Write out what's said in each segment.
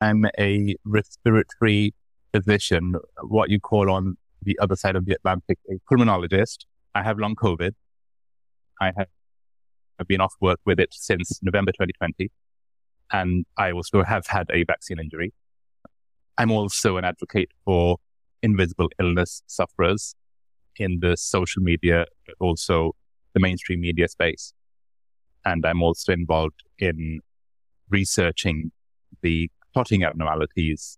I'm a respiratory physician, what you call on the other side of the Atlantic, a pulmonologist. I have long COVID. I have I've been off work with it since November 2020. And I also have had a vaccine injury. I'm also an advocate for invisible illness sufferers in the social media, but also the mainstream media space. And I'm also involved in researching the clotting abnormalities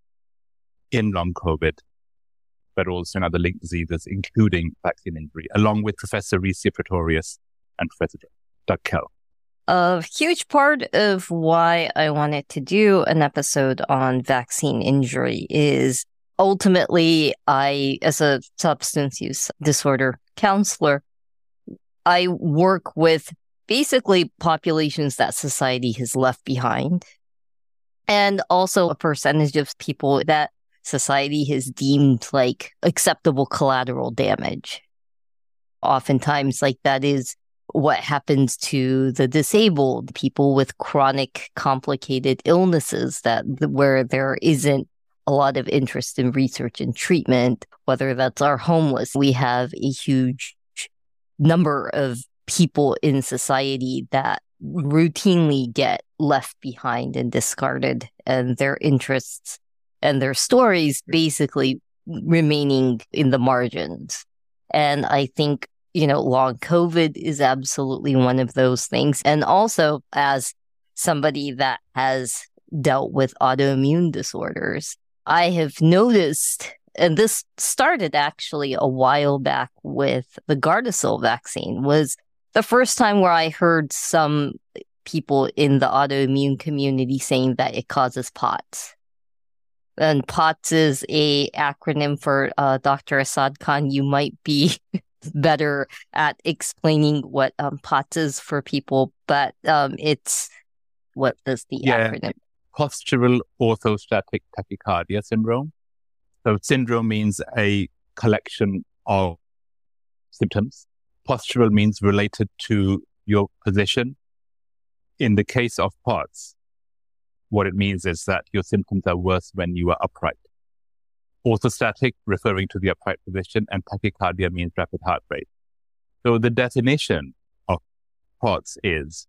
in long COVID, but also in other linked diseases, including vaccine injury, along with Professor Resia Pretorius and Professor Doug Kell. A huge part of why I wanted to do an episode on vaccine injury is ultimately I, as a substance use disorder counselor, I work with basically populations that society has left behind and also a percentage of people that society has deemed like acceptable collateral damage. Oftentimes, like that is what happens to the disabled, people with chronic complicated illnesses that where there isn't a lot of interest in research and treatment, whether that's our homeless. We have a huge number of people in society that routinely get left behind and discarded, and their interests and their stories basically remaining in the margins. And I think, you know, long COVID is absolutely one of those things. And also, as somebody that has dealt with autoimmune disorders, I have noticed, and this started actually a while back with the Gardasil vaccine, was the first time where I heard some people in the autoimmune community saying that it causes POTS. And POTS is a acronym for uh, Dr. Asad Khan. You might be better at explaining what um, POTS is for people, but um, it's what is the yeah. acronym? Postural orthostatic tachycardia syndrome. So syndrome means a collection of symptoms. Postural means related to your position in the case of POTS, what it means is that your symptoms are worse when you are upright. Orthostatic, referring to the upright position, and tachycardia means rapid heart rate. So the definition of POTS is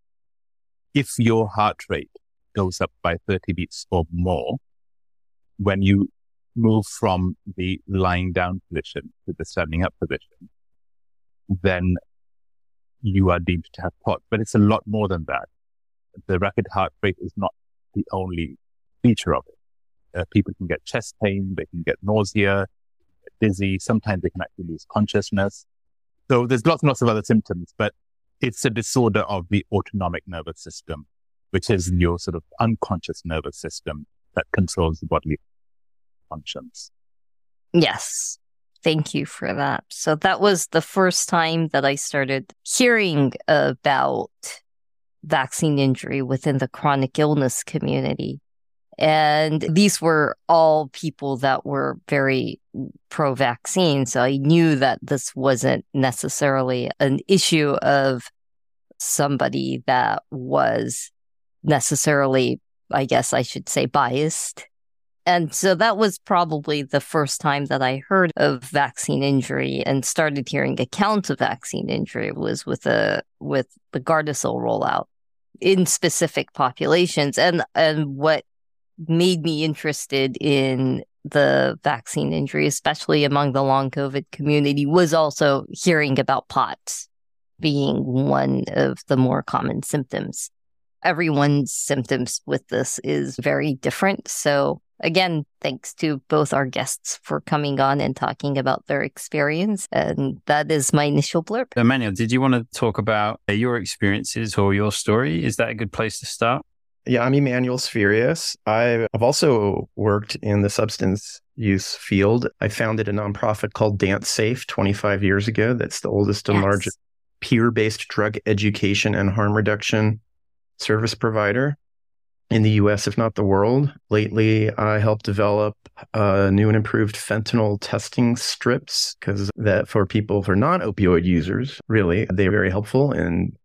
if your heart rate goes up by 30 beats or more when you move from the lying down position to the standing up position, then you are deemed to have POTS. But it's a lot more than that the rapid heart rate is not the only feature of it. Uh, people can get chest pain, they can get nausea, dizzy. Sometimes they can actually lose consciousness. So there's lots and lots of other symptoms, but it's a disorder of the autonomic nervous system, which is your sort of unconscious nervous system that controls the bodily functions. Yes. Thank you for that. So that was the first time that I started hearing about vaccine injury within the chronic illness community. And these were all people that were very pro vaccine. So I knew that this wasn't necessarily an issue of somebody that was necessarily, I guess I should say, biased. And so that was probably the first time that I heard of vaccine injury and started hearing accounts of vaccine injury was with a with the Gardasil rollout in specific populations. And and what made me interested in the vaccine injury, especially among the long COVID community, was also hearing about POTS being one of the more common symptoms. Everyone's symptoms with this is very different. So again, thanks to both our guests for coming on and talking about their experience. And that is my initial blurb. Emanuel, did you want to talk about uh, your experiences or your story? Is that a good place to start? Yeah, I'm Emanuel Sferios. I've also worked in the substance use field. I founded a nonprofit called DanceSafe 25 years ago. That's the oldest and yes. largest peer based drug education and harm reduction service provider in the US, if not the world. Lately, I helped develop uh, new and improved fentanyl testing strips because that for people for non opioid users, really, they're very helpful in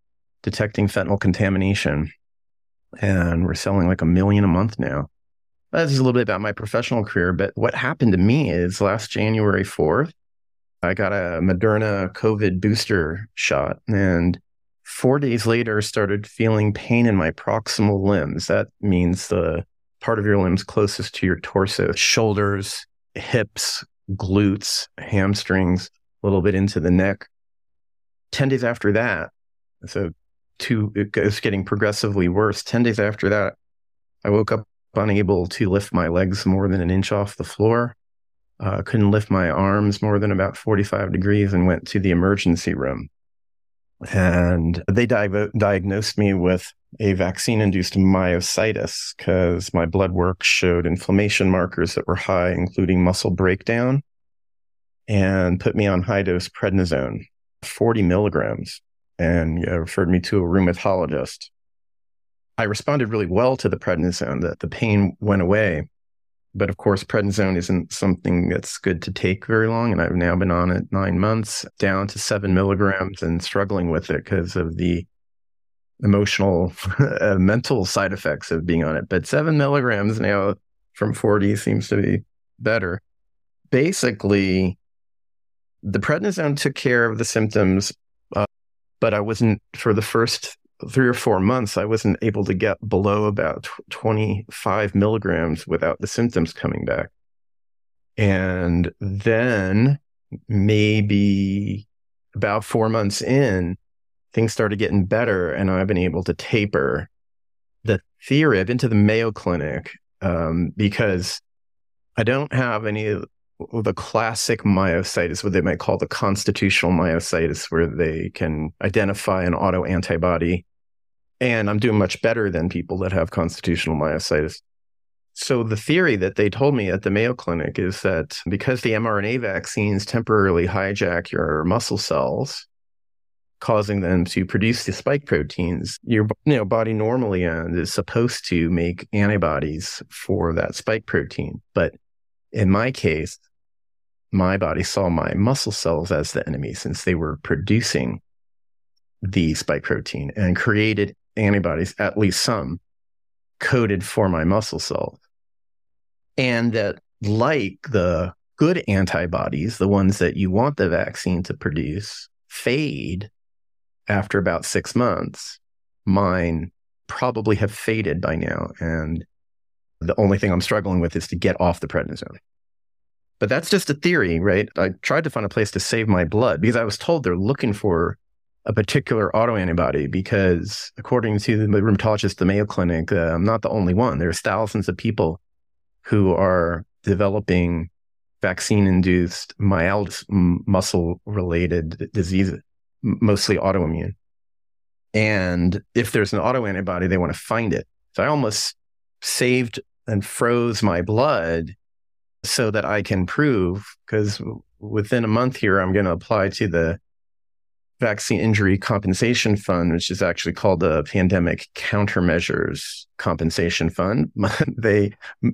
detecting fentanyl contamination. And we're selling like a million a month now. That's just a little bit about my professional career. But what happened to me is last January 4th, I got a Moderna COVID booster shot. And Four days later, started feeling pain in my proximal limbs. That means the part of your limbs closest to your torso, shoulders, hips, glutes, hamstrings, a little bit into the neck. 10 days after that, so two, it was getting progressively worse. 10 days after that, I woke up unable to lift my legs more than an inch off the floor. Uh, couldn't lift my arms more than about 45 degrees and went to the emergency room. And they di- diagnosed me with a vaccine induced myositis because my blood work showed inflammation markers that were high, including muscle breakdown, and put me on high dose prednisone, 40 milligrams, and referred me to a rheumatologist. I responded really well to the prednisone, that the pain went away. But of course, prednisone isn't something that's good to take very long. And I've now been on it nine months, down to seven milligrams and struggling with it because of the emotional, uh, mental side effects of being on it. But seven milligrams now from 40 seems to be better. Basically, the prednisone took care of the symptoms, uh, but I wasn't, for the first three or four months, I wasn't able to get below about 25 milligrams without the symptoms coming back. And then maybe about four months in, things started getting better and I've been able to taper the theory. I've been to the Mayo Clinic um, because I don't have any of the classic myositis, what they might call the constitutional myositis, where they can identify an auto antibody and I'm doing much better than people that have constitutional myositis. So the theory that they told me at the Mayo Clinic is that because the mRNA vaccines temporarily hijack your muscle cells, causing them to produce the spike proteins, your you know, body normally is supposed to make antibodies for that spike protein. But in my case, my body saw my muscle cells as the enemy since they were producing the spike protein and created antibodies, at least some, coded for my muscle cells. And that, like the good antibodies, the ones that you want the vaccine to produce, fade after about six months. Mine probably have faded by now. And the only thing I'm struggling with is to get off the prednisone. But that's just a theory, right? I tried to find a place to save my blood because I was told they're looking for a particular autoantibody because, according to the rheumatologist at the Mayo Clinic, uh, I'm not the only one. There's thousands of people who are developing vaccine-induced mild muscle-related diseases, mostly autoimmune. And if there's an autoantibody, they want to find it. So I almost saved and froze my blood so that I can prove, because within a month here, I'm going to apply to the Vaccine Injury Compensation Fund, which is actually called the Pandemic Countermeasures Compensation Fund. they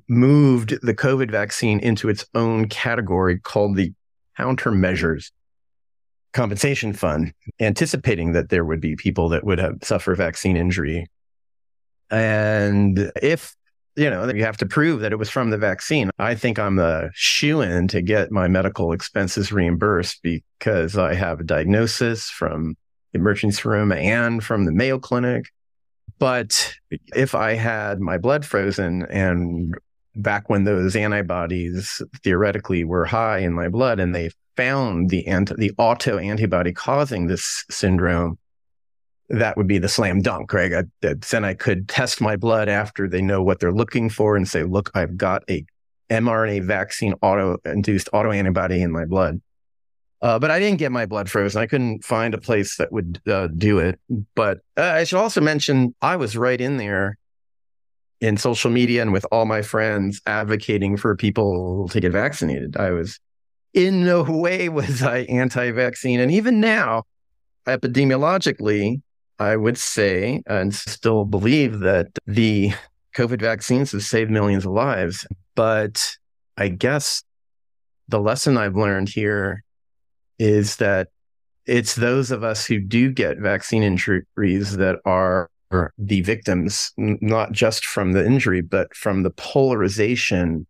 moved the COVID vaccine into its own category called the Countermeasures Compensation Fund, anticipating that there would be people that would have suffer vaccine injury. And if you know, you have to prove that it was from the vaccine. I think I'm a shoe in to get my medical expenses reimbursed because I have a diagnosis from the emergency room and from the Mayo Clinic. But if I had my blood frozen and back when those antibodies theoretically were high in my blood and they found the anti- the auto antibody causing this syndrome, that would be the slam dunk, right? I, then I could test my blood after they know what they're looking for and say, look, I've got a mRNA vaccine auto induced auto antibody in my blood. Uh, but I didn't get my blood frozen. I couldn't find a place that would uh, do it. But uh, I should also mention I was right in there in social media and with all my friends advocating for people to get vaccinated. I was in no way was I anti-vaccine. And even now, epidemiologically, I would say and still believe that the COVID vaccines have saved millions of lives. But I guess the lesson I've learned here is that it's those of us who do get vaccine injuries that are the victims, not just from the injury, but from the polarization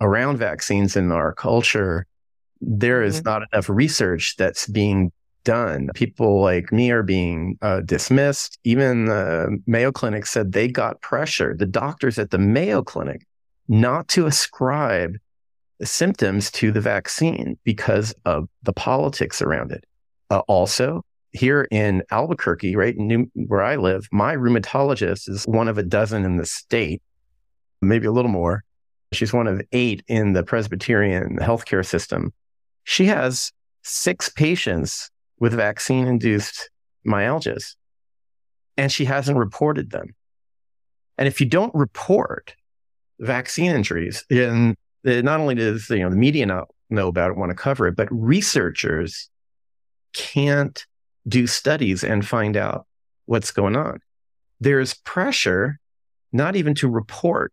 around vaccines in our culture. There is mm-hmm. not enough research that's being done. People like me are being uh, dismissed. Even the Mayo Clinic said they got pressure, the doctors at the Mayo Clinic, not to ascribe symptoms to the vaccine because of the politics around it. Uh, also, here in Albuquerque, right, New, where I live, my rheumatologist is one of a dozen in the state, maybe a little more. She's one of eight in the Presbyterian healthcare system. She has six patients with vaccine induced myalgias, and she hasn't reported them. And if you don't report vaccine injuries, then not only does you know the media not know about it, want to cover it, but researchers can't do studies and find out what's going on. There's pressure not even to report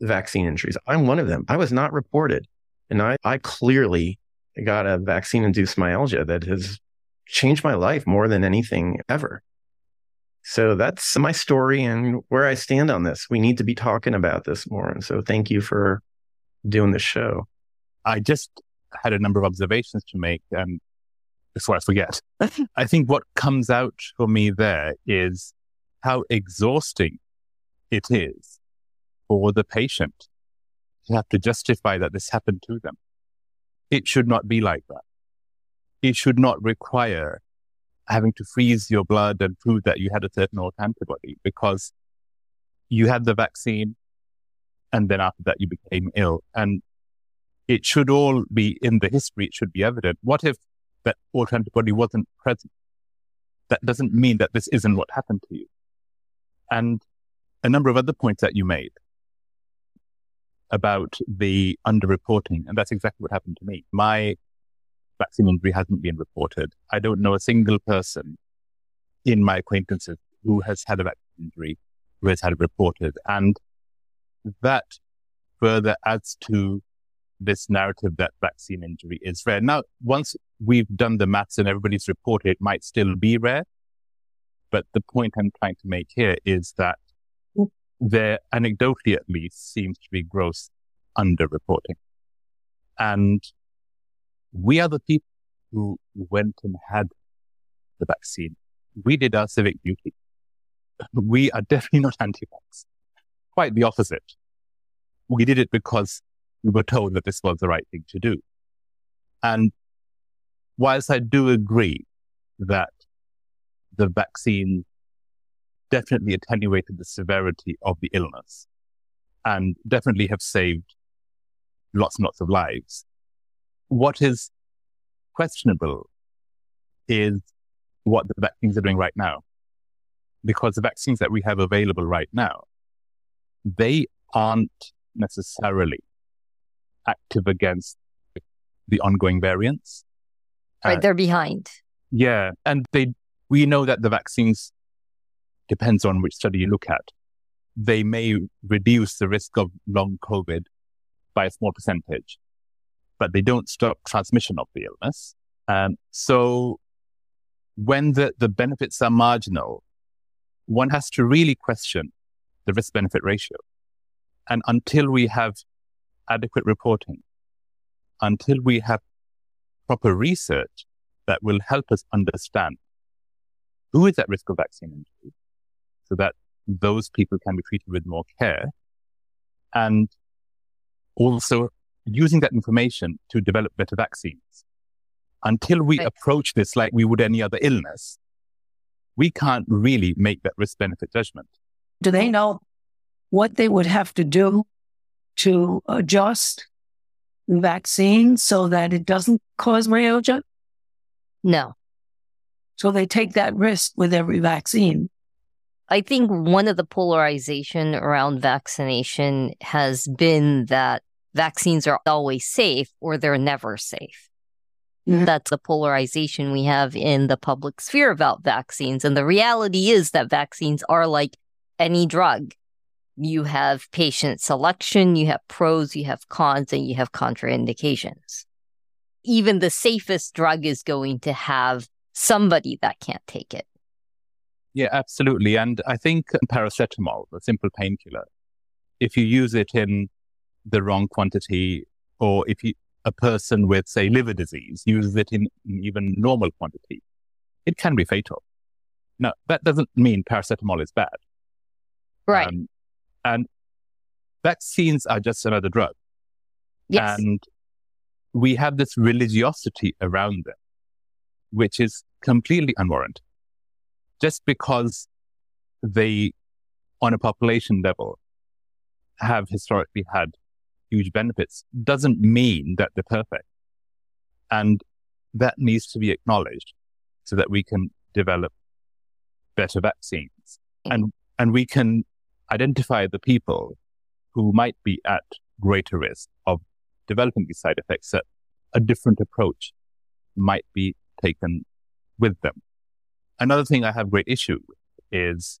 vaccine injuries. I'm one of them. I was not reported. And I, I clearly got a vaccine induced myalgia that has changed my life more than anything ever. So that's my story and where I stand on this. We need to be talking about this more. And so thank you for doing the show. I just had a number of observations to make and before I forget. I think what comes out for me there is how exhausting it is for the patient to have to justify that this happened to them. It should not be like that. It should not require having to freeze your blood and prove that you had a certain antibody because you had the vaccine and then after that you became ill. And it should all be in the history. It should be evident. What if that autoantibody wasn't present? That doesn't mean that this isn't what happened to you. And a number of other points that you made about the underreporting. And that's exactly what happened to me. My vaccine injury hasn't been reported. I don't know a single person in my acquaintances who has had a vaccine injury who has had it reported. And that further adds to this narrative that vaccine injury is rare. Now, once we've done the maths and everybody's reported, it might still be rare. But the point I'm trying to make here is that there, anecdotally at least, seems to be gross underreporting. And we are the people who went and had the vaccine. We did our civic duty. We are definitely not anti-vax. Quite the opposite. We did it because we were told that this was the right thing to do. And whilst I do agree that the vaccine definitely attenuated the severity of the illness and definitely have saved lots and lots of lives, what is questionable is what the vaccines are doing right now. Because the vaccines that we have available right now, they aren't necessarily active against the ongoing variants. Right, uh, they're behind. Yeah, and they we know that the vaccines depends on which study you look at. They may reduce the risk of long COVID by a small percentage, but they don't stop transmission of the illness. Um, so when the, the benefits are marginal, one has to really question the risk benefit ratio. And until we have adequate reporting, until we have proper research that will help us understand who is at risk of vaccine injury so that those people can be treated with more care and also using that information to develop better vaccines. Until we right. approach this like we would any other illness, we can't really make that risk benefit judgment. Do they know what they would have to do to adjust the vaccine so that it doesn't cause myalgia? No. So they take that risk with every vaccine. I think one of the polarization around vaccination has been that vaccines are always safe or they're never safe. Mm-hmm. That's the polarization we have in the public sphere about vaccines. And the reality is that vaccines are like any drug. You have patient selection, you have pros, you have cons, and you have contraindications. Even the safest drug is going to have somebody that can't take it. Yeah, absolutely. And I think paracetamol, a simple painkiller, if you use it in the wrong quantity, or if you, a person with, say, liver disease uses it in even normal quantity, it can be fatal. Now, that doesn't mean paracetamol is bad. Right. Um, and vaccines are just another drug. Yes. And we have this religiosity around them, which is completely unwarranted just because they, on a population level, have historically had huge benefits doesn't mean that they're perfect. And that needs to be acknowledged so that we can develop better vaccines mm. and, and we can identify the people who might be at greater risk of developing these side effects that a different approach might be taken with them. Another thing I have great issue with is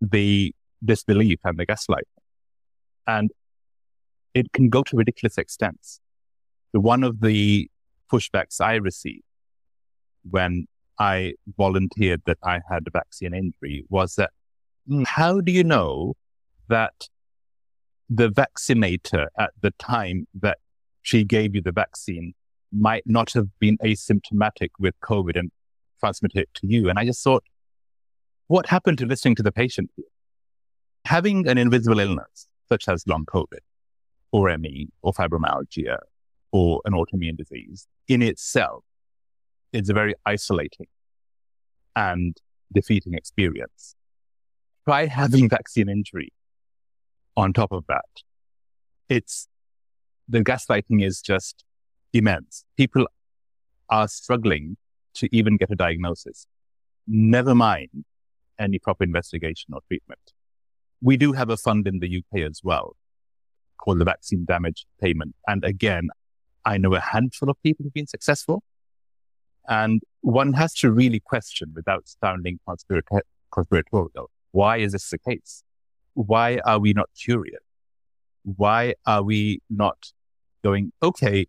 the disbelief and the gaslight. And it can go to ridiculous extents. One of the pushbacks I received when I volunteered that I had a vaccine injury was that hmm, how do you know that the vaccinator at the time that she gave you the vaccine might not have been asymptomatic with COVID and transmitted it to you. And I just thought, what happened to listening to the patient? Having an invisible illness, such as long COVID or ME or fibromyalgia or an autoimmune disease in itself is a very isolating and defeating experience. Try having vaccine injury on top of that. It's the gaslighting is just immense. People are struggling to even get a diagnosis, never mind any proper investigation or treatment. We do have a fund in the UK as well called the Vaccine Damage Payment. And again, I know a handful of people who've been successful. And one has to really question without sounding conspiratorial. Why is this the case? Why are we not curious? Why are we not going, okay,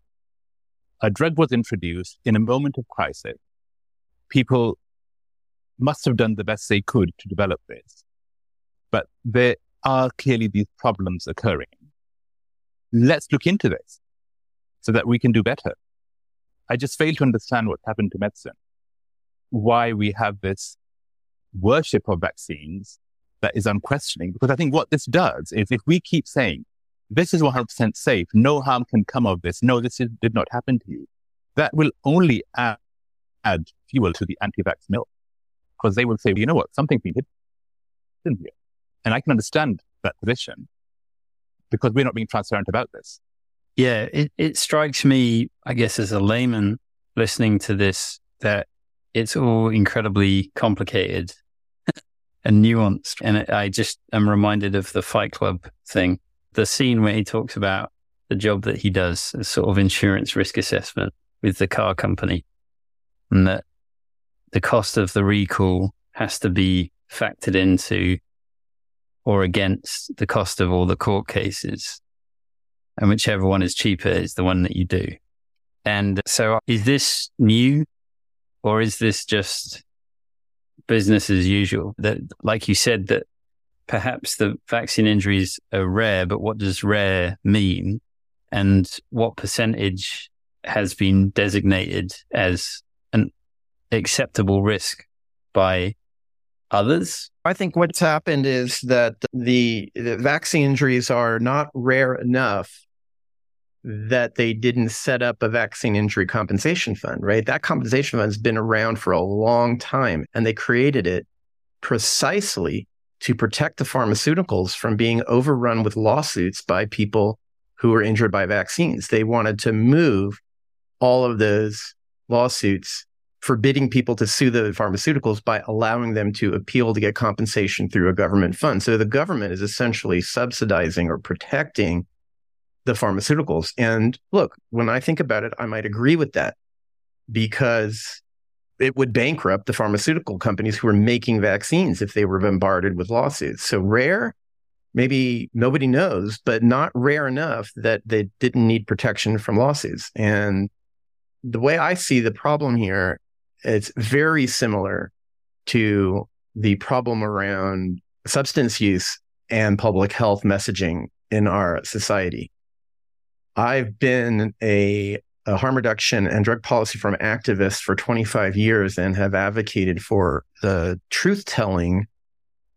a drug was introduced in a moment of crisis people must have done the best they could to develop this. But there are clearly these problems occurring. Let's look into this so that we can do better. I just fail to understand what's happened to medicine, why we have this worship of vaccines that is unquestioning. Because I think what this does is if we keep saying, this is 100% safe, no harm can come of this, no, this is, did not happen to you, that will only add add fuel to the anti-vax mill because they will say, you know what, something's been hidden here. And I can understand that position because we're not being transparent about this. Yeah, it, it strikes me, I guess, as a layman listening to this, that it's all incredibly complicated and nuanced. And I just am reminded of the Fight Club thing, the scene where he talks about the job that he does as sort of insurance risk assessment with the car company and that the cost of the recall has to be factored into or against the cost of all the court cases. And whichever one is cheaper is the one that you do. And so is this new or is this just business as usual? That, like you said, that perhaps the vaccine injuries are rare, but what does rare mean? And what percentage has been designated as an acceptable risk by others? I think what's happened is that the, the vaccine injuries are not rare enough that they didn't set up a vaccine injury compensation fund, right? That compensation fund has been around for a long time and they created it precisely to protect the pharmaceuticals from being overrun with lawsuits by people who were injured by vaccines. They wanted to move all of those lawsuits forbidding people to sue the pharmaceuticals by allowing them to appeal to get compensation through a government fund. So the government is essentially subsidizing or protecting the pharmaceuticals. And look, when I think about it, I might agree with that because it would bankrupt the pharmaceutical companies who are making vaccines if they were bombarded with lawsuits. So rare, maybe nobody knows, but not rare enough that they didn't need protection from lawsuits. And the way I see the problem here, it's very similar to the problem around substance use and public health messaging in our society. I've been a, a harm reduction and drug policy firm activist for 25 years and have advocated for the truth telling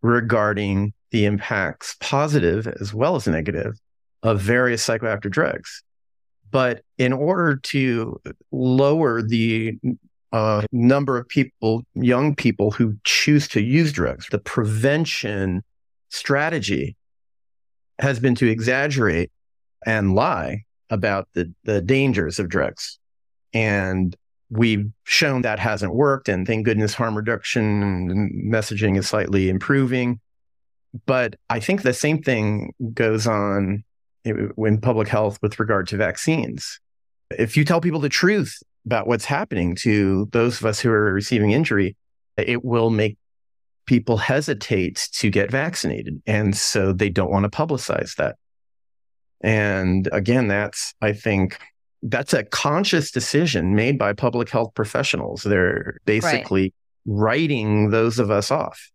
regarding the impacts, positive as well as negative, of various psychoactive drugs. But in order to lower the uh, number of people, young people who choose to use drugs, the prevention strategy has been to exaggerate and lie about the, the dangers of drugs. And we've shown that hasn't worked. And thank goodness harm reduction messaging is slightly improving. But I think the same thing goes on in public health with regard to vaccines. If you tell people the truth about what's happening to those of us who are receiving injury, it will make people hesitate to get vaccinated. And so they don't want to publicize that. And again, that's, I think, that's a conscious decision made by public health professionals. They're basically right. writing those of us off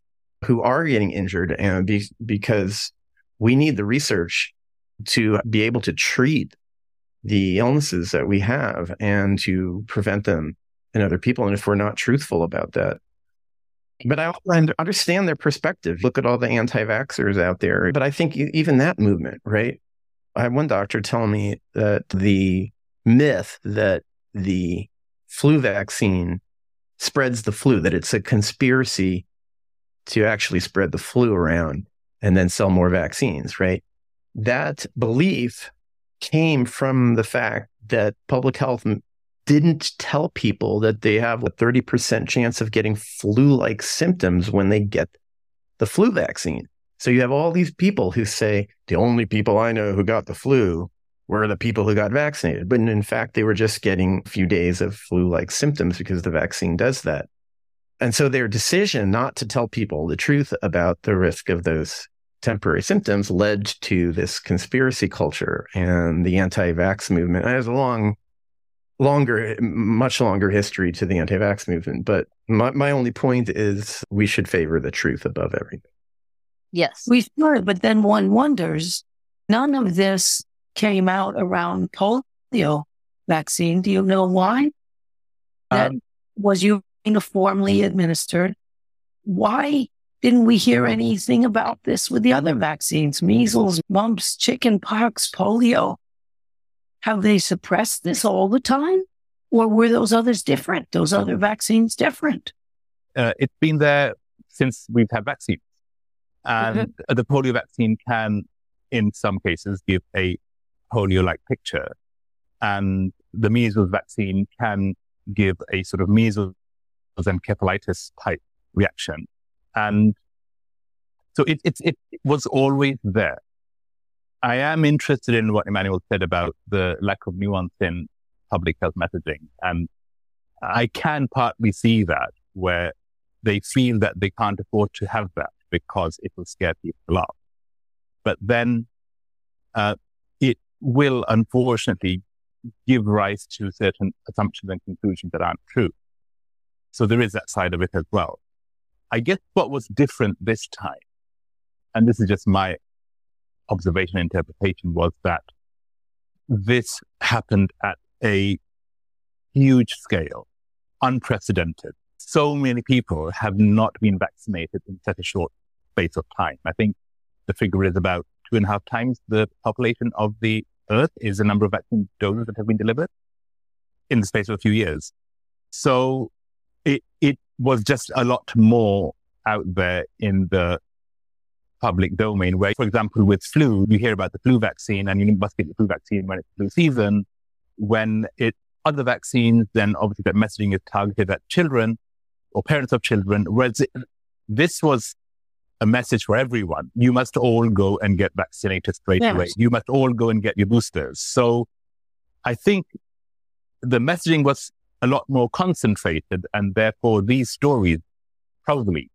who are getting injured and be, because we need the research to be able to treat the illnesses that we have and to prevent them in other people. And if we're not truthful about that, but I understand their perspective. Look at all the anti vaxxers out there. But I think even that movement, right? I had one doctor tell me that the myth that the flu vaccine spreads the flu, that it's a conspiracy to actually spread the flu around and then sell more vaccines, right? That belief came from the fact that public health didn't tell people that they have a 30% chance of getting flu like symptoms when they get the flu vaccine. So you have all these people who say the only people I know who got the flu were the people who got vaccinated. But in fact, they were just getting a few days of flu like symptoms because the vaccine does that. And so their decision not to tell people the truth about the risk of those temporary symptoms led to this conspiracy culture and the anti-vax movement. It has a long, longer, much longer history to the anti-vax movement. But my, my only point is we should favor the truth above everything. Yes. We should, but then one wonders, none of this came out around polio vaccine. Do you know why? That um, was uniformly administered. Why didn't we hear anything about this with the other vaccines? Measles, mumps, chicken pox, polio. Have they suppressed this all the time? Or were those others different? Those other vaccines different? Uh, it's been there since we've had vaccines. And mm-hmm. the polio vaccine can, in some cases, give a polio-like picture. And the measles vaccine can give a sort of measles encephalitis type reaction. And so it, it, it was always there. I am interested in what Emanuel said about the lack of nuance in public health messaging. And I can partly see that where they feel that they can't afford to have that because it will scare people off. But then uh, it will unfortunately give rise to certain assumptions and conclusions that aren't true. So there is that side of it as well. I guess what was different this time, and this is just my observation and interpretation, was that this happened at a huge scale, unprecedented. So many people have not been vaccinated in such a short space of time. I think the figure is about two and a half times the population of the earth is the number of vaccine doses that have been delivered in the space of a few years. So was just a lot more out there in the public domain where, for example, with flu, you hear about the flu vaccine and you must get the flu vaccine when it's flu season. When it other vaccines, then obviously that messaging is targeted at children or parents of children. Whereas it, this was a message for everyone. You must all go and get vaccinated straight yes. away. You must all go and get your boosters. So I think the messaging was a lot more concentrated and therefore these stories probably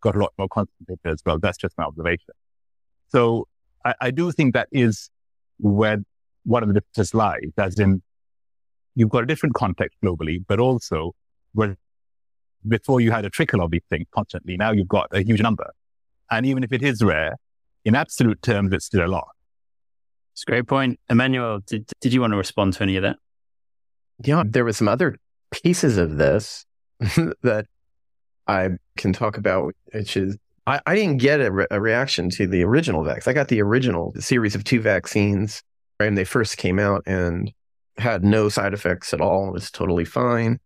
got a lot more concentrated as well. That's just my observation. So I, I do think that is where one of the differences lies, as in you've got a different context globally, but also where before you had a trickle of these things constantly, now you've got a huge number. And even if it is rare, in absolute terms, it's still a lot. It's a great point. Emanuel, did, did you want to respond to any of that? Yeah, there were some other pieces of this that I can talk about, which is I, I didn't get a, re- a, reaction to the original vax. I got the original series of two vaccines, and they first came out and had no side effects at all. It was totally fine.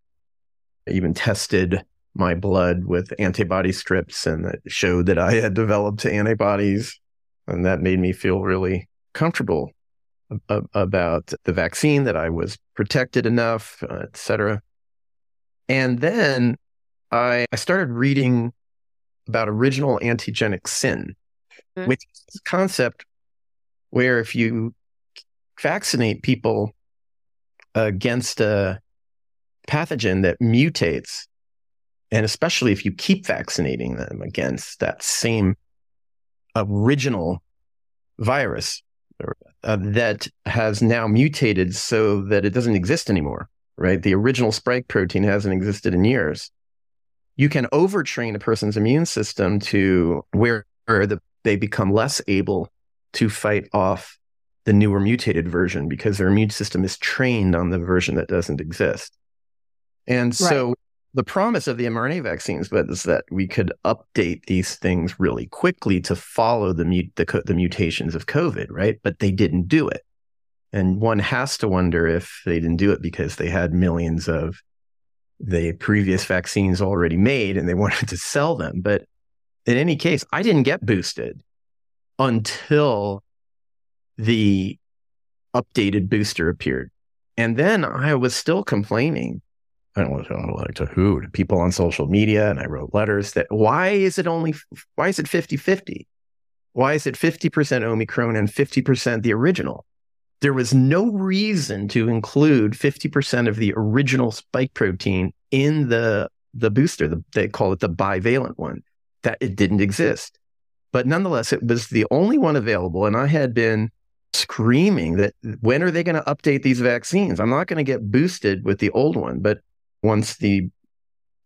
I even tested my blood with antibody strips, and it showed that I had developed antibodies, and that made me feel really comfortable about the vaccine that I was protected enough, uh, et cetera. And then I, I started reading about original antigenic sin, mm-hmm. which is a concept where if you vaccinate people against a pathogen that mutates, and especially if you keep vaccinating them against that same original virus uh, that has now mutated so that it doesn't exist anymore, right? The original spike protein hasn't existed in years you can overtrain a person's immune system to where the, they become less able to fight off the newer mutated version because their immune system is trained on the version that doesn't exist. And right. so the promise of the mRNA vaccines was that we could update these things really quickly to follow the, the, the mutations of COVID, right? But they didn't do it. And one has to wonder if they didn't do it because they had millions of the previous vaccines already made and they wanted to sell them. But in any case, I didn't get boosted until the updated booster appeared. And then I was still complaining. I don't know like to who to people on social media. And I wrote letters that why is it only, why is it 50 50? Why is it 50% Omicron and 50% the original? there was no reason to include 50% of the original spike protein in the, the booster. The, they call it the bivalent one, that it didn't exist. But nonetheless, it was the only one available. And I had been screaming that when are they going to update these vaccines? I'm not going to get boosted with the old one. But once the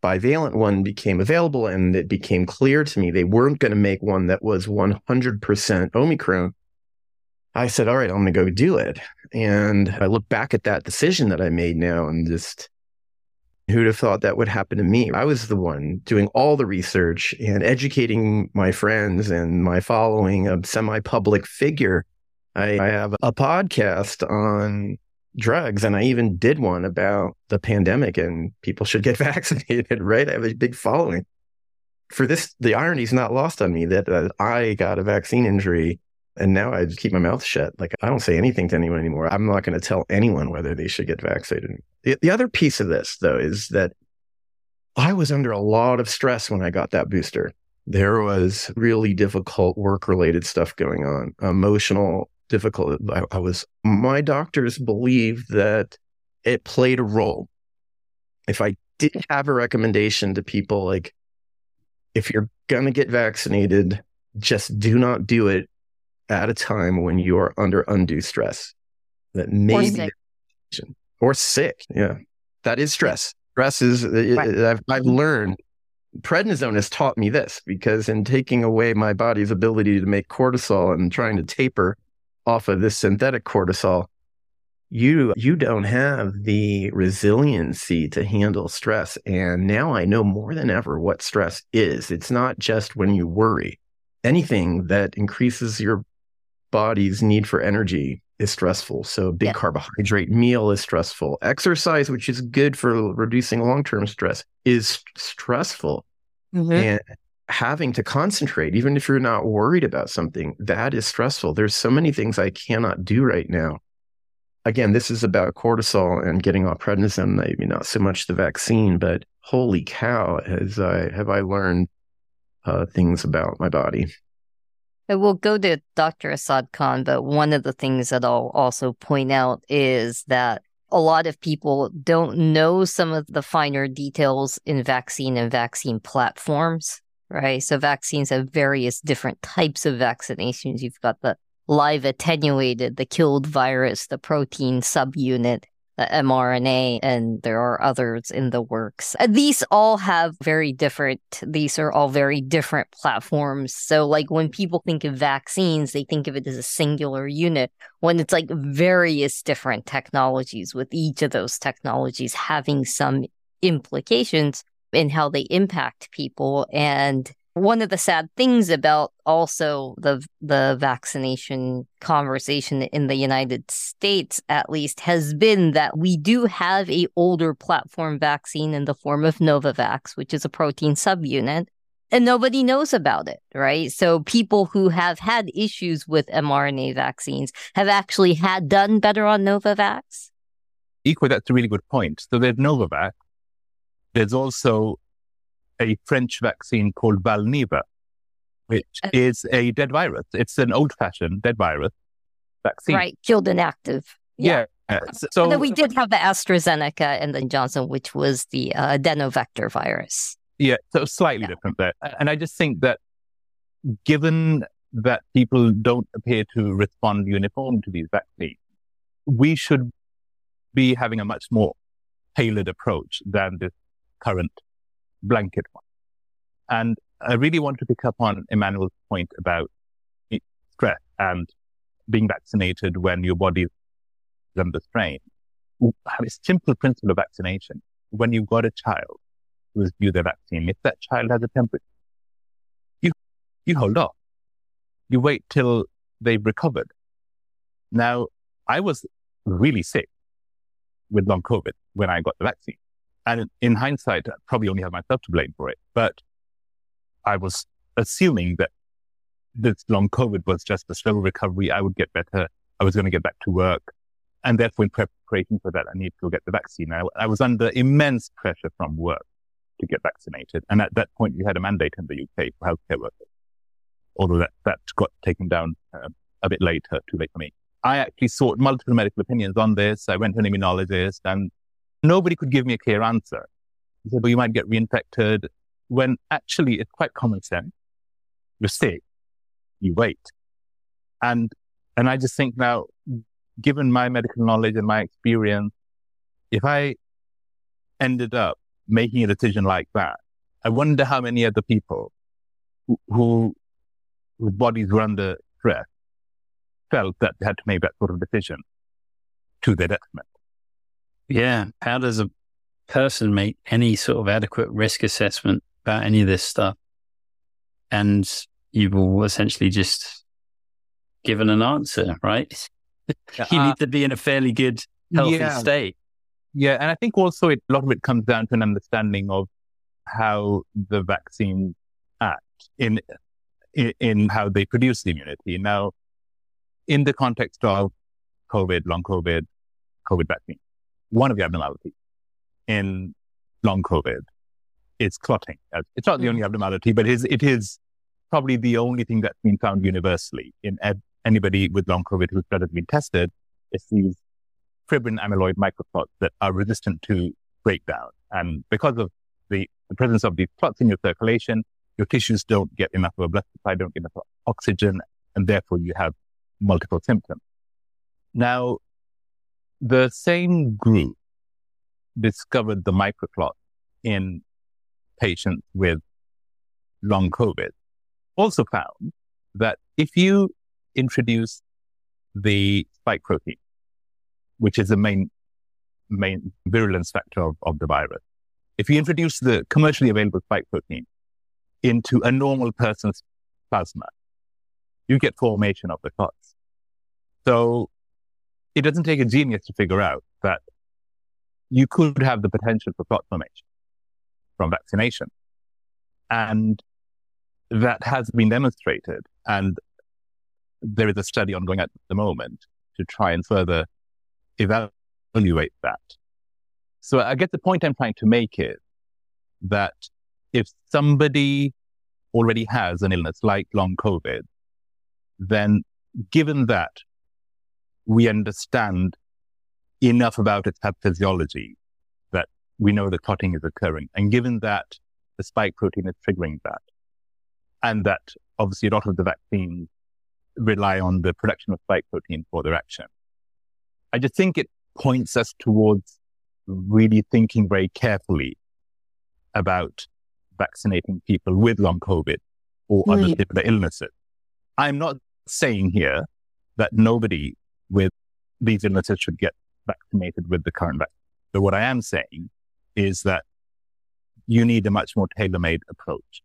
bivalent one became available and it became clear to me they weren't going to make one that was 100% Omicron, I said, all right, I'm going to go do it. And I look back at that decision that I made now and just who'd have thought that would happen to me? I was the one doing all the research and educating my friends and my following, a semi public figure. I, I have a podcast on drugs and I even did one about the pandemic and people should get vaccinated, right? I have a big following. For this, the irony is not lost on me that uh, I got a vaccine injury and now I keep my mouth shut. Like I don't say anything to anyone anymore. I'm not going to tell anyone whether they should get vaccinated. The, the other piece of this, though, is that I was under a lot of stress when I got that booster. There was really difficult work related stuff going on, emotional difficult. I, I was, my doctors believed that it played a role. If I did have a recommendation to people like, if you're going to get vaccinated, just do not do it at a time when you are under undue stress that maybe or sick. Or sick. Yeah. That is stress. Stress is, uh, right. I've, I've learned prednisone has taught me this because in taking away my body's ability to make cortisol and trying to taper off of this synthetic cortisol, you you don't have the resiliency to handle stress. And now I know more than ever what stress is. It's not just when you worry. Anything that increases your body's need for energy is stressful. So, big Yeah. carbohydrate meal is stressful. Exercise, which is good for reducing long term stress, is stressful. Mm-hmm. And having to concentrate, even if you're not worried about something, that is stressful. There's so many things I cannot do right now. Again, this is about cortisol and getting off prednisone, maybe not so much the vaccine, but holy cow, has I have I learned uh, things about my body. I will go to Dr. Asad Khan, but one of the things that I'll also point out is that a lot of people don't know some of the finer details in vaccine and vaccine platforms, right? So vaccines have various different types of vaccinations. You've got the live attenuated, the killed virus, the protein subunit, the mRNA, and there are others in the works. And these all have very different, these are all very different platforms. So, like when people think of vaccines, they think of it as a singular unit when it's like various different technologies, with each of those technologies having some implications in how they impact people. And one of the sad things about also the the vaccination conversation in the United States at least has been that we do have a older platform vaccine in the form of Novavax which is a protein subunit and nobody knows about it right so people who have had issues with mRNA vaccines have actually had done better on Novavax Equally, that's a really good point. So there's Novavax. There's also a French vaccine called Valneva, which Uh, is a dead virus. It's an old-fashioned dead virus vaccine. right killed inactive Yeah. Uh, So, then we did have the AstraZeneca and then Johnson, which was the uh, adenovector virus. Yeah, so slightly Yeah. different there. And I just think that given that people don't appear to respond uniform to these vaccines, we should be having a much more tailored approach than this current blanket one. And I really want to pick up on Emanuel's point about stress and being vaccinated when your body is under strain. A simple principle of vaccination. When you've got a child who is due the vaccine, if that child has a temperature, you, you hold off. You wait till they've recovered. Now, I was really sick with long COVID when I got the vaccine. And in hindsight, I probably only have myself to blame for it. But I was assuming that this long COVID was just a slow recovery. I would get better. I was going to get back to work. And therefore, in preparation for that, I need to get the vaccine. I, I was under immense pressure from work to get vaccinated. And at that point, we had a mandate in the UK for healthcare workers. Although that, that got taken down uh, a bit later, too late for me. I actually sought multiple medical opinions on this. I went to an immunologist and nobody could give me a clear answer. He said, well, you might get reinfected when actually it's quite common sense. You're sick. You wait. And, and I just think now, given my medical knowledge and my experience, if I ended up making a decision like that, I wonder how many other people who, who whose bodies were under stress felt that they had to make that sort of decision to their detriment. Yeah. How does a person make any sort of adequate risk assessment about any of this stuff? And you will essentially just given an answer, right? you Uh, need to be in a fairly good, healthy yeah. state. Yeah, and I think also it, a lot of it comes down to an understanding of how the vaccines act in, in in how they produce the immunity. Now, in the context of COVID, long COVID, COVID vaccine, one of the abnormalities in long COVID is clotting. Uh, It's not the only abnormality, but it is, it is probably the only thing that's been found universally in anybody with long COVID whose blood has been tested. It's these fibrin amyloid microclots that are resistant to breakdown. And because of the, the presence of these clots in your circulation, your tissues don't get enough of a blood supply, don't get enough oxygen, and therefore you have multiple symptoms. Now, the same group discovered the microclot in patients with long COVID, also found that if you introduce the spike protein, which is the main main virulence factor of, of the virus, if you introduce the commercially available spike protein into a normal person's plasma, you get formation of the clots. So it doesn't take a genius to figure out that you could have the potential for clot formation from vaccination. And that has been demonstrated. And there is a study ongoing at the moment to try and further evaluate that. So I guess the point I'm trying to make is that if somebody already has an illness like long COVID, then given that we understand enough about its pathophysiology that we know the clotting is occurring, and given that the spike protein is triggering that, and that obviously a lot of the vaccines rely on the production of spike protein for their action. I just think it points us towards really thinking very carefully about vaccinating people with long COVID or right. other similar illnesses. I'm not saying here that nobody with these illnesses should get vaccinated with the current vaccine. But what I am saying is that you need a much more tailor-made approach.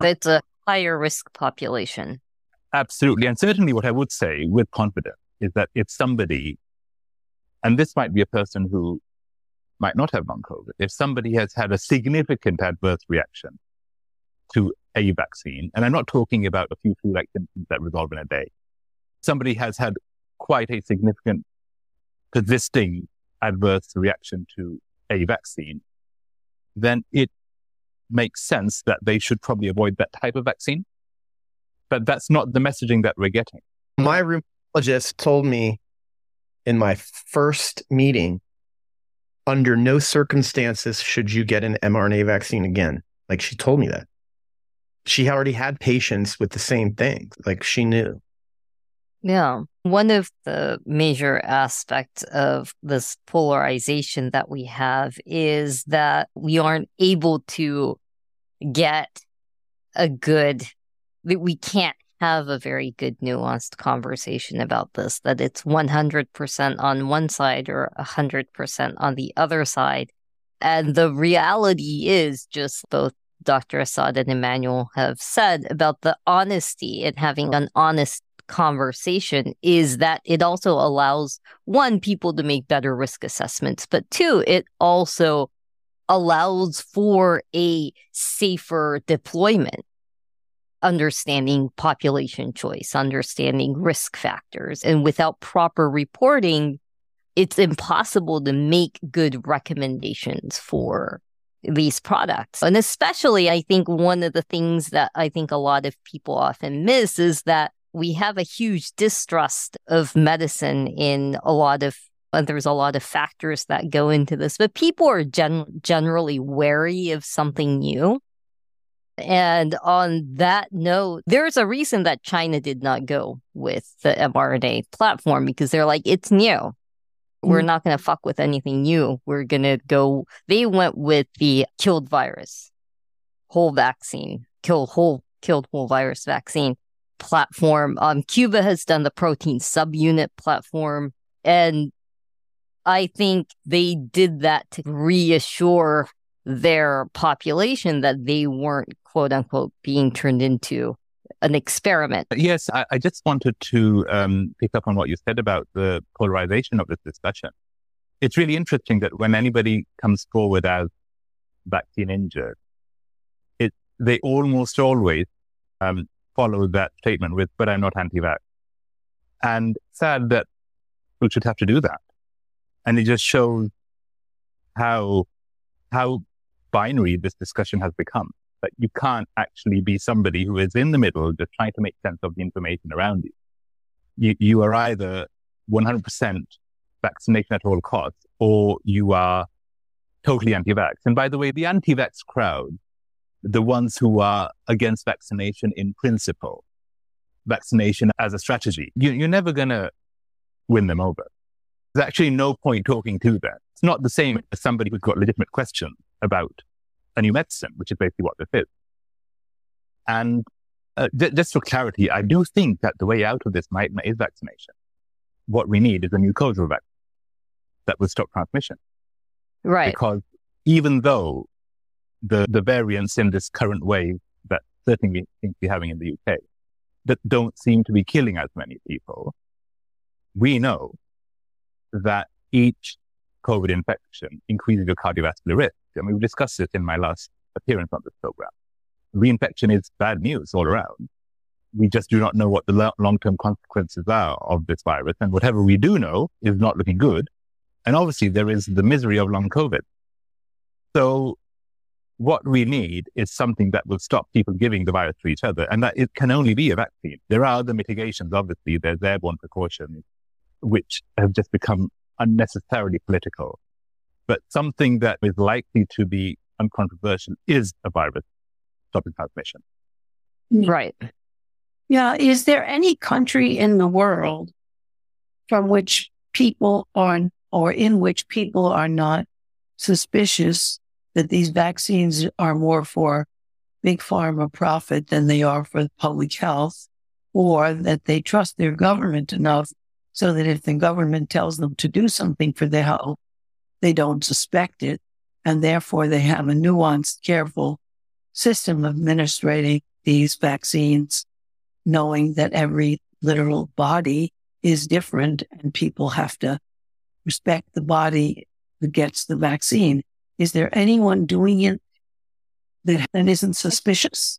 It's a higher risk population. Absolutely. And certainly what I would say with confidence is that if somebody, and this might be a person who might not have long COVID, if somebody has had a significant adverse reaction to a vaccine, and I'm not talking about a few flu-like symptoms that resolve in a day, somebody has had quite a significant persisting adverse reaction to a vaccine, then it makes sense that they should probably avoid that type of vaccine. But that's not the messaging that we're getting. My rheumatologist told me in my first meeting under no circumstances should you get an mRNA vaccine again. Like she told me that. She already had patients with the same thing. Like she knew. Yeah. One of the major aspects of this polarization that we have is that we aren't able to get a good, we can't have a very good nuanced conversation about this, that it's 100% on one side or 100% on the other side. And the reality is just both Dr. Asad and Emanuel have said about the honesty and having an honest conversation is that it also allows one people to make better risk assessments but two it also allows for a safer deployment understanding population choice understanding risk factors and without proper reporting it's impossible to make good recommendations for these products. And especially, I think one of the things that I think a lot of people often miss is that we have a huge distrust of medicine in a lot of there's a lot of factors that go into this, but people are gen- generally wary of something new. And on that note, there's a reason that China did not go with the mRNA platform because they're like, it's new. We're mm-hmm. not going to fuck with anything new. We're going to go. They went with the killed virus, whole vaccine, killed whole, killed whole virus vaccine platform. Um, Cuba has done the protein subunit platform. And I think they did that to reassure their population that they weren't, quote unquote, being turned into an experiment. Yes, I, I just wanted to um, pick up on what you said about the polarization of this discussion. It's really interesting that when anybody comes forward as vaccine injured, it they almost always um, follow that statement with, but I'm not anti-vax. And sad that we should have to do that. And it just shows how, how binary this discussion has become. That you can't actually be somebody who is in the middle, just trying to make sense of the information around you. You, you are either 100% vaccination at all costs, or you are totally anti-vax. And by the way, the anti-vax crowd the ones who are against vaccination in principle, vaccination as a strategy. You, are never going to win them over. There's actually no point talking to them. It's not the same as somebody who's got legitimate questions about a new medicine, which is basically what this is. And uh, just for clarity, I do think that the way out of this might, is vaccination. What we need is a mucosal vaccine that would stop transmission. Right. Because even though the, the variants in this current wave that certainly seem to be having in the UK that don't seem to be killing as many people, we know that each COVID infection increases your cardiovascular risk. And we discussed this in my last appearance on this program. Reinfection is bad news all around. We just do not know what the long-term consequences are of this virus. And whatever we do know is not looking good. And obviously there is the misery of long COVID. So what we need is something that will stop people giving the virus to each other. And that it can only be a vaccine. There are other mitigations, obviously. There's airborne precautions, which have just become unnecessarily political. But something that is likely to be uncontroversial is a virus stopping transmission. Mm. Right. Yeah. Is there any country in the world from which people are, or in which people are not suspicious that these vaccines are more for big pharma profit than they are for public health, or that they trust their government enough so that if the government tells them to do something for their health, they don't suspect it. And therefore they have a nuanced, careful system of administrating these vaccines, knowing that every literal body is different and people have to respect the body that gets the vaccine. Is there anyone doing it that, that isn't suspicious?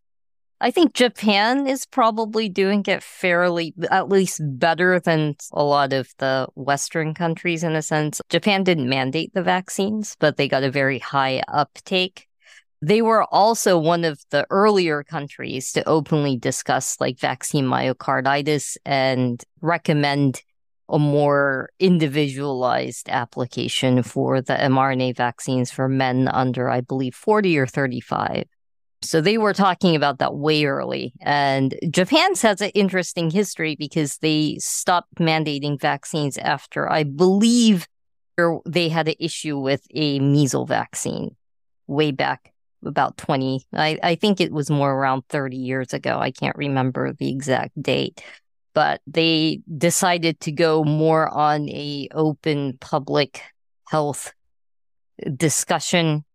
I think Japan is probably doing it fairly, at least better than a lot of the Western countries in a sense. Japan didn't mandate the vaccines, but they got a very high uptake. They were also one of the earlier countries to openly discuss like vaccine myocarditis and recommend a more individualized application for the mRNA vaccines for men under, I believe, 40 or 35. So they were talking about that way early. And Japan's has an interesting history because they stopped mandating vaccines after, I believe, they had an issue with a measles vaccine way back about 20. I, I think it was more around 30 years ago. I can't remember the exact date but they decided to go more on a open public health discussion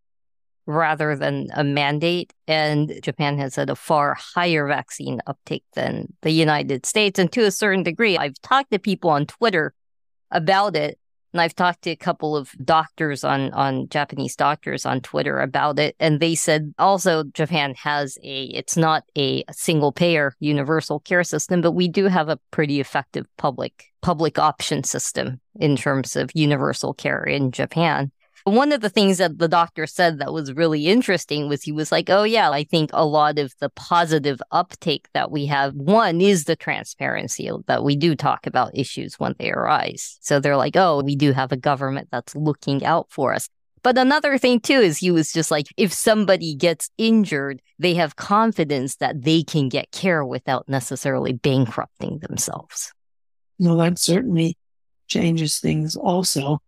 rather than a mandate. And Japan has had a far higher vaccine uptake than the United States. And to a certain degree, I've talked to people on Twitter about it and I've talked to a couple of doctors on, on Japanese doctors on Twitter about it. And they said also Japan has a, it's not a single payer universal care system, but we do have a pretty effective public, public option system in terms of universal care in Japan. One of the things that the doctor said that was really interesting was he was like, Oh, yeah, I think a lot of the positive uptake that we have, one is the transparency that we do talk about issues when they arise. So they're like, Oh, we do have a government that's looking out for us. But another thing too is he was just like, if somebody gets injured, they have confidence that they can get care without necessarily bankrupting themselves. No, that certainly changes things also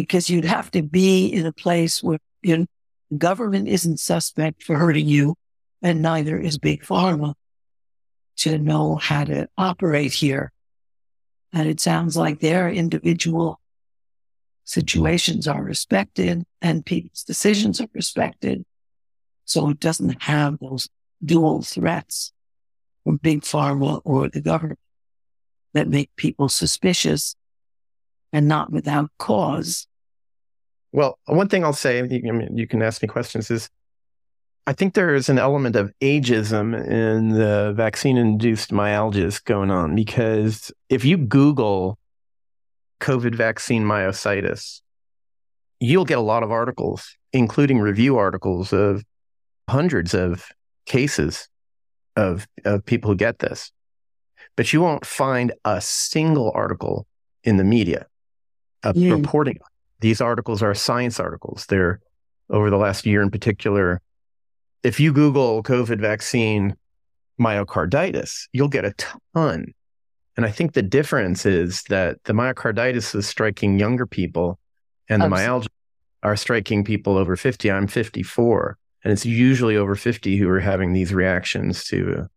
because you'd have to be in a place where you know, government isn't suspect for hurting you and neither is big pharma to know how to operate here. And it sounds like their individual situations are respected and people's decisions are respected. So it doesn't have those dual threats from big pharma or the government that make people suspicious and not without cause. Well, one thing I'll say, I mean, you can ask me questions, is I think there is an element of ageism in the vaccine induced myalgias going on because if you Google COVID vaccine myositis, you'll get a lot of articles, including review articles of hundreds of cases of, of people who get this. But you won't find a single article in the media of yeah. reporting these articles are science articles. They're over the last year in particular. If you Google COVID vaccine myocarditis, you'll get a ton. And I think the difference is that the myocarditis is striking younger people and the myalgia are striking people over 50. I'm 54. And it's usually over 50 who are having these reactions to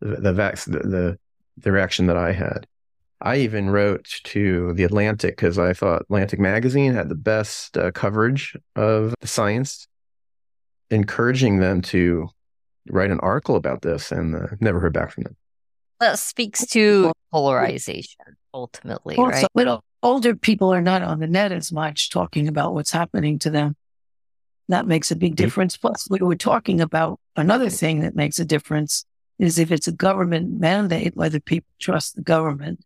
the, the, vac- the, the, the reaction that I had. I even wrote to the Atlantic because I thought Atlantic Magazine had the best uh, coverage of the science, encouraging them to write an article about this, and uh, never heard back from them. That speaks to polarization ultimately, also, right? It older people are not on the net as much talking about what's happening to them. That makes a big difference. Plus, we were talking about another thing that makes a difference is if it's a government mandate, whether people trust the government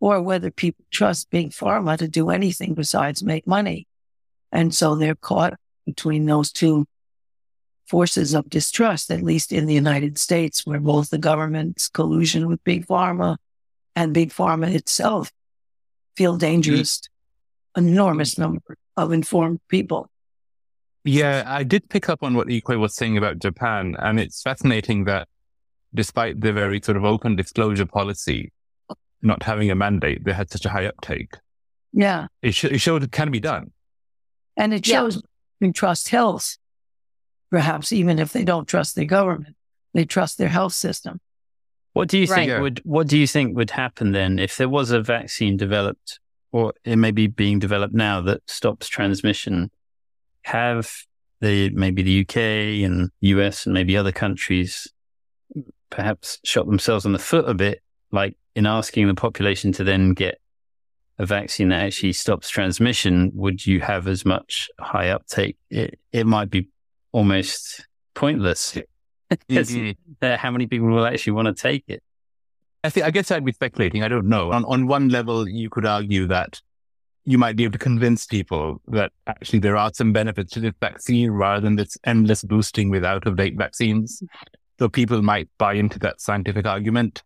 or whether people trust big pharma to do anything besides make money. And so they're caught between those two forces of distrust, at least in the United States, where both the government's collusion with big pharma and big pharma itself feel dangerous to an enormous mm. number of informed people. Yeah, I did pick up on what Ikoi was saying about Japan, and it's fascinating that despite the very sort of open disclosure policy, not having a mandate, they had such a high uptake. Yeah. It, sh- it showed it can be done. And it shows yeah. trust health, perhaps even if they don't trust their government, they trust their health system. What do you right. think would what do you think would happen then if there was a vaccine developed or it may be being developed now that stops transmission? Have the maybe the UK and US and maybe other countries perhaps shot themselves in the foot a bit, like in asking the population to then get a vaccine that actually stops transmission, would you have as much high uptake? It, it might be almost pointless. mm-hmm. how many people will actually want to take it? I think, I guess I'd be speculating. I don't know. On, on one level, you could argue that you might be able to convince people that actually there are some benefits to this vaccine rather than this endless boosting with out of date vaccines. So people might buy into that scientific argument.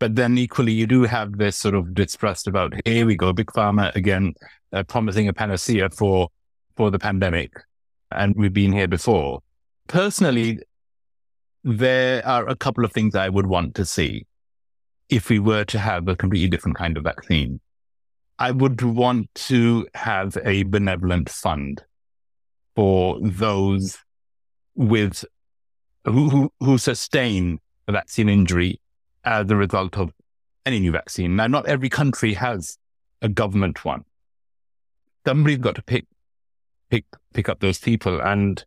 But then equally, you do have this sort of distrust about, here we go, big pharma again, uh, promising a panacea for, for the pandemic. And we've been here before. Personally, there are a couple of things I would want to see if we were to have a completely different kind of vaccine. I would want to have a benevolent fund for those with who, who, who sustain a vaccine injury as a result of any new vaccine. Now, not every country has a government one. Somebody's got to pick, pick, pick up those people. And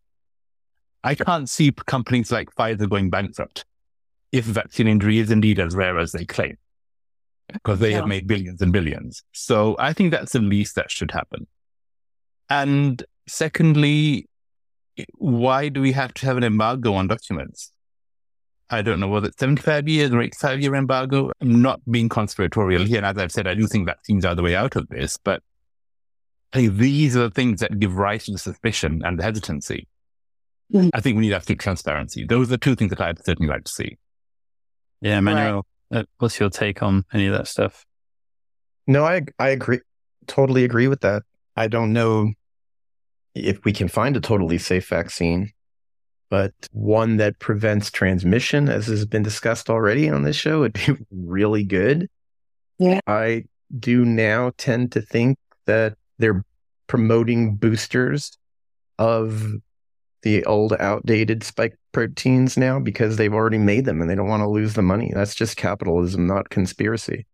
I can't see companies like Pfizer going bankrupt if vaccine injury is indeed as rare as they claim, because they yeah. have made billions and billions. So I think that's the least that should happen. And secondly, why do we have to have an embargo on documents? I don't know, was it 75 years or 85 year embargo? I'm not being conspiratorial here. And as I've said, I do think vaccines are the way out of this, but I think these are the things that give rise to the suspicion and the hesitancy. Mm-hmm. I think we need absolute transparency. Those are two things that I'd certainly like to see. Yeah, Manuel, right. uh, what's your take on any of that stuff? No, I I agree, totally agree with that. I don't know if we can find a totally safe vaccine but one that prevents transmission, as has been discussed already on this show, would be really good. Yeah. I do now tend to think that they're promoting boosters of the old outdated spike proteins now because they've already made them and they don't want to lose the money. That's just capitalism, not conspiracy.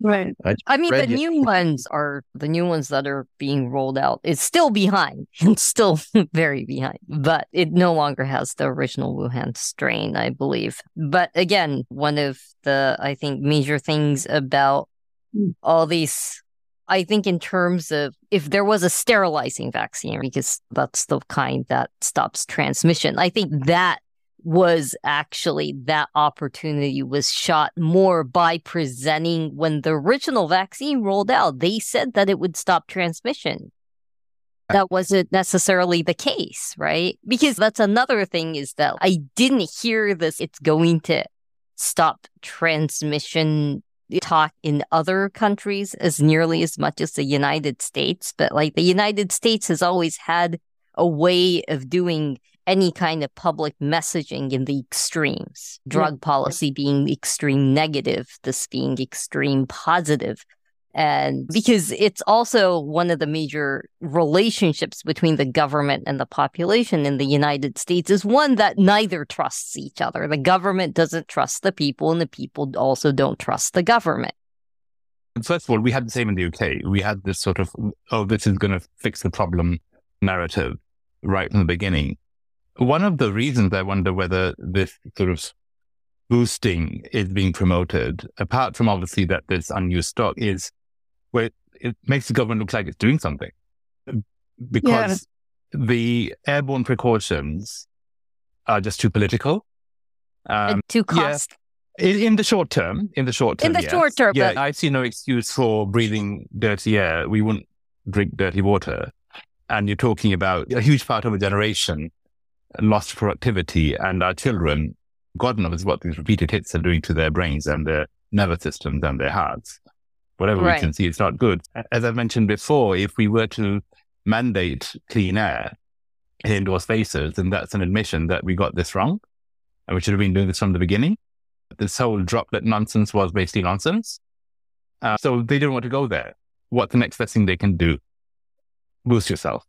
Right. I, I mean, the new ones are the new ones that are being rolled out. It's still behind. It's still very behind, but it no longer has the original Wuhan strain, I believe. But again, one of the, I think, major things about hmm. all these I think in terms of if there was a sterilizing vaccine, because that's the kind that stops transmission, I think that was actually that opportunity was shot more by presenting when the original vaccine rolled out. They said that it would stop transmission. That wasn't necessarily the case, right? Because that's another thing is that I didn't hear this. It's going to stop transmission talk in other countries as nearly as much as the United States. But like the United States has always had a way of doing any kind of public messaging in the extremes. Mm-hmm. Drug yeah. policy being extreme negative, this being extreme positive. And because it's also one of the major relationships between the government and the population in the United States is one that neither trusts each other. The government doesn't trust the people, and the people also don't trust the government. First of all, we had the same in the UK. We had this sort of, oh, this is going to fix the problem narrative right from the beginning. One of the reasons I wonder whether this sort of boosting is being promoted, apart from obviously that this unused stock, is where it makes the government look like it's doing something because yeah. the airborne precautions are just too political. Um, too cost. Yeah, in, in, the short term, in the short term, in the yes. short term, yeah, I see no excuse for breathing dirty air. We wouldn't drink dirty water, and you're talking about a huge part of a generation lost productivity, and our children, God knows what these repeated hits are doing to their brains and their nervous systems and their hearts. Whatever right. we can see, it's not good. As I mentioned before, if we were to mandate clean air in indoor spaces, then that's an admission that we got this wrong and we should have been doing this from the beginning. This whole droplet nonsense was basically nonsense. Uh, so they didn't want to go there. What's the next best thing they can do? Boost yourself.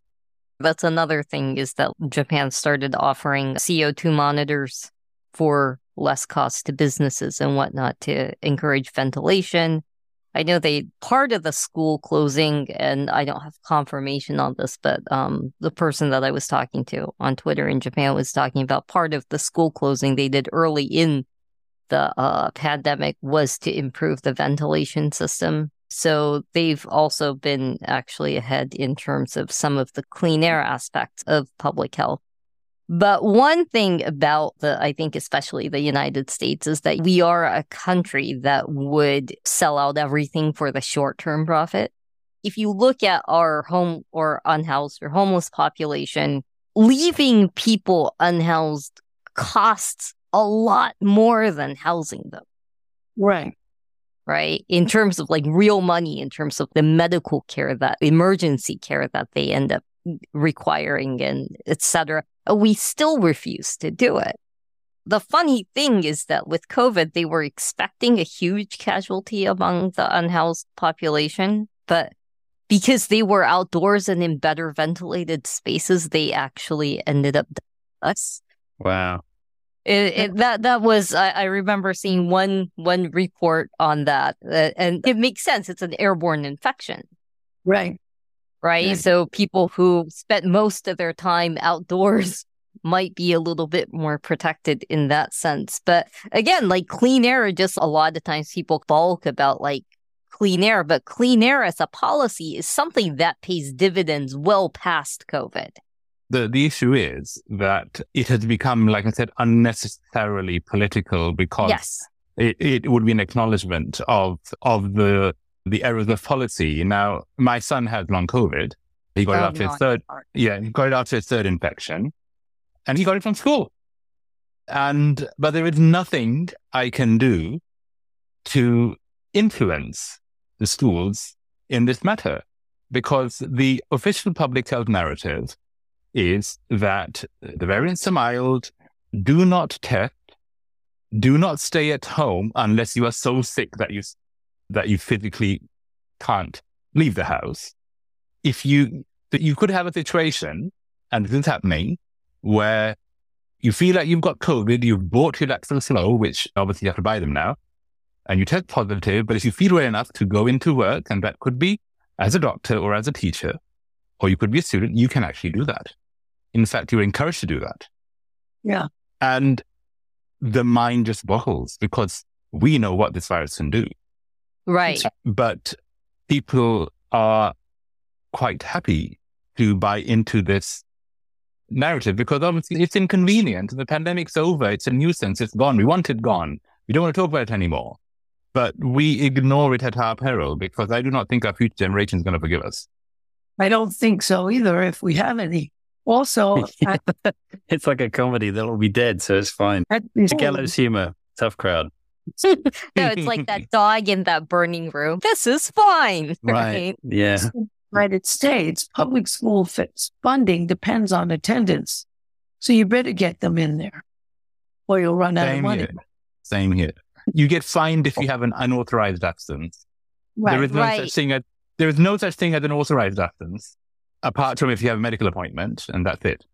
That's another thing is that Japan started offering CO2 monitors for less cost to businesses and whatnot to encourage ventilation I know they part of the school closing, and I don't have confirmation on this, but um, the person that I was talking to on Twitter in Japan was talking about part of the school closing they did early in the uh, pandemic was to improve the ventilation system. So they've also been actually ahead in terms of some of the clean air aspects of public health. But one thing about the, I think, especially the United States is that we are a country that would sell out everything for the short term profit. If you look at our home or unhoused or homeless population, leaving people unhoused costs a lot more than housing them. Right. Right. In terms of like real money, in terms of the medical care that emergency care that they end up requiring and etc uh, we still refuse to do it. The funny thing is that with COVID, they were expecting a huge casualty among the unhoused population, but because they were outdoors and in better ventilated spaces, they actually ended up us. Wow. It, it, that that was I, I, remember seeing one one report on that, uh, and it makes sense. It's an airborne infection, right? right? So people who spent most of their time outdoors might be a little bit more protected in that sense. But again, like clean air, just a lot of times people balk about like clean air, but clean air as a policy is something that pays dividends well past COVID. The the issue is that it has become, like I said, unnecessarily political because yes. it, it would be an acknowledgement of of the the errors of policy. Now, my son has long COVID. He got oh, it after his third, yeah, he got it after his third infection, and he got it from school. And but there is nothing I can do to influence the schools in this matter because the official public health narrative is that the variants are mild, do not test, do not stay at home unless you are so sick that you that you physically can't leave the house. If you, that you could have a situation, and this is happening, where you feel like you've got COVID, you've bought your lateral flows, which obviously you have to buy them now, and you test positive, but if you feel well enough to go into work, and that could be as a doctor or as a teacher, or you could be a student, you can actually do that. In fact, you're encouraged to do that. Yeah. And the mind just boggles because we know what this virus can do. Right. But people are quite happy to buy into this narrative because obviously it's inconvenient. The pandemic's over. It's a nuisance. It's gone. We want it gone. We don't want to talk about it anymore. But we ignore it at our peril because I do not think our future generation is going to forgive us. I don't think so either if we have any. Also, I, it's like a comedy that'll be dead, so it's fine. It's Gallows humor, tough crowd. no, it's like that dog in that burning room. This is fine. Right. right? Yeah. United States, public school funding depends on attendance. So you better get them in there or you'll run out Same of money. Here. Same here. You get fined if you have an unauthorized absence. Right, there is no right. such thing as there is no such thing as an authorized absence, apart from if you have a medical appointment, and that's it.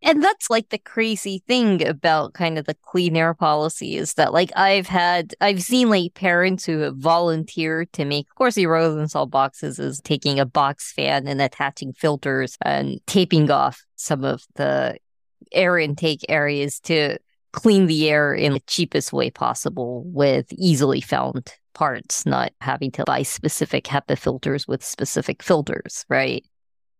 And that's like the crazy thing about kind of the clean air policy is that like I've had I've seen like parents who have volunteered to make of course the Rosenthal boxes is taking a box fan and attaching filters and taping off some of the air intake areas to clean the air in the cheapest way possible with easily found parts, not having to buy specific HEPA filters with specific filters, right?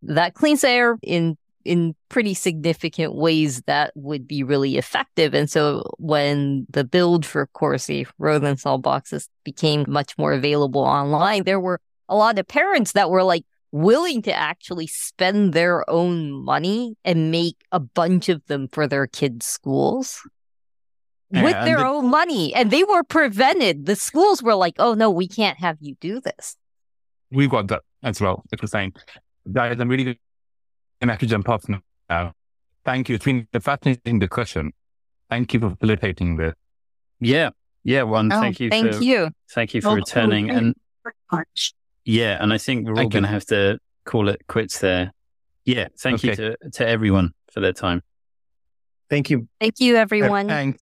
That cleans air in in pretty significant ways that would be really effective. And so when the build for Corsi Rosenthal boxes became much more available online, there were a lot of parents that were like willing to actually spend their own money and make a bunch of them for their kids' schools. Yeah, with their the- own money. And they were prevented. The schools were like, oh no, we can't have you do this. We've got that as well, like you're saying. Guys, I'm really going to have to jump off now. Thank you. It's been a fascinating discussion. Thank you for facilitating this. Yeah. Yeah. One, oh, thank you. Thank for, you. Thank you for oh, returning. And yeah, and I think we're all going to have to call it quits there. Yeah. Thank okay. you to, to everyone for their time. Thank you. Thank you, everyone. Thanks.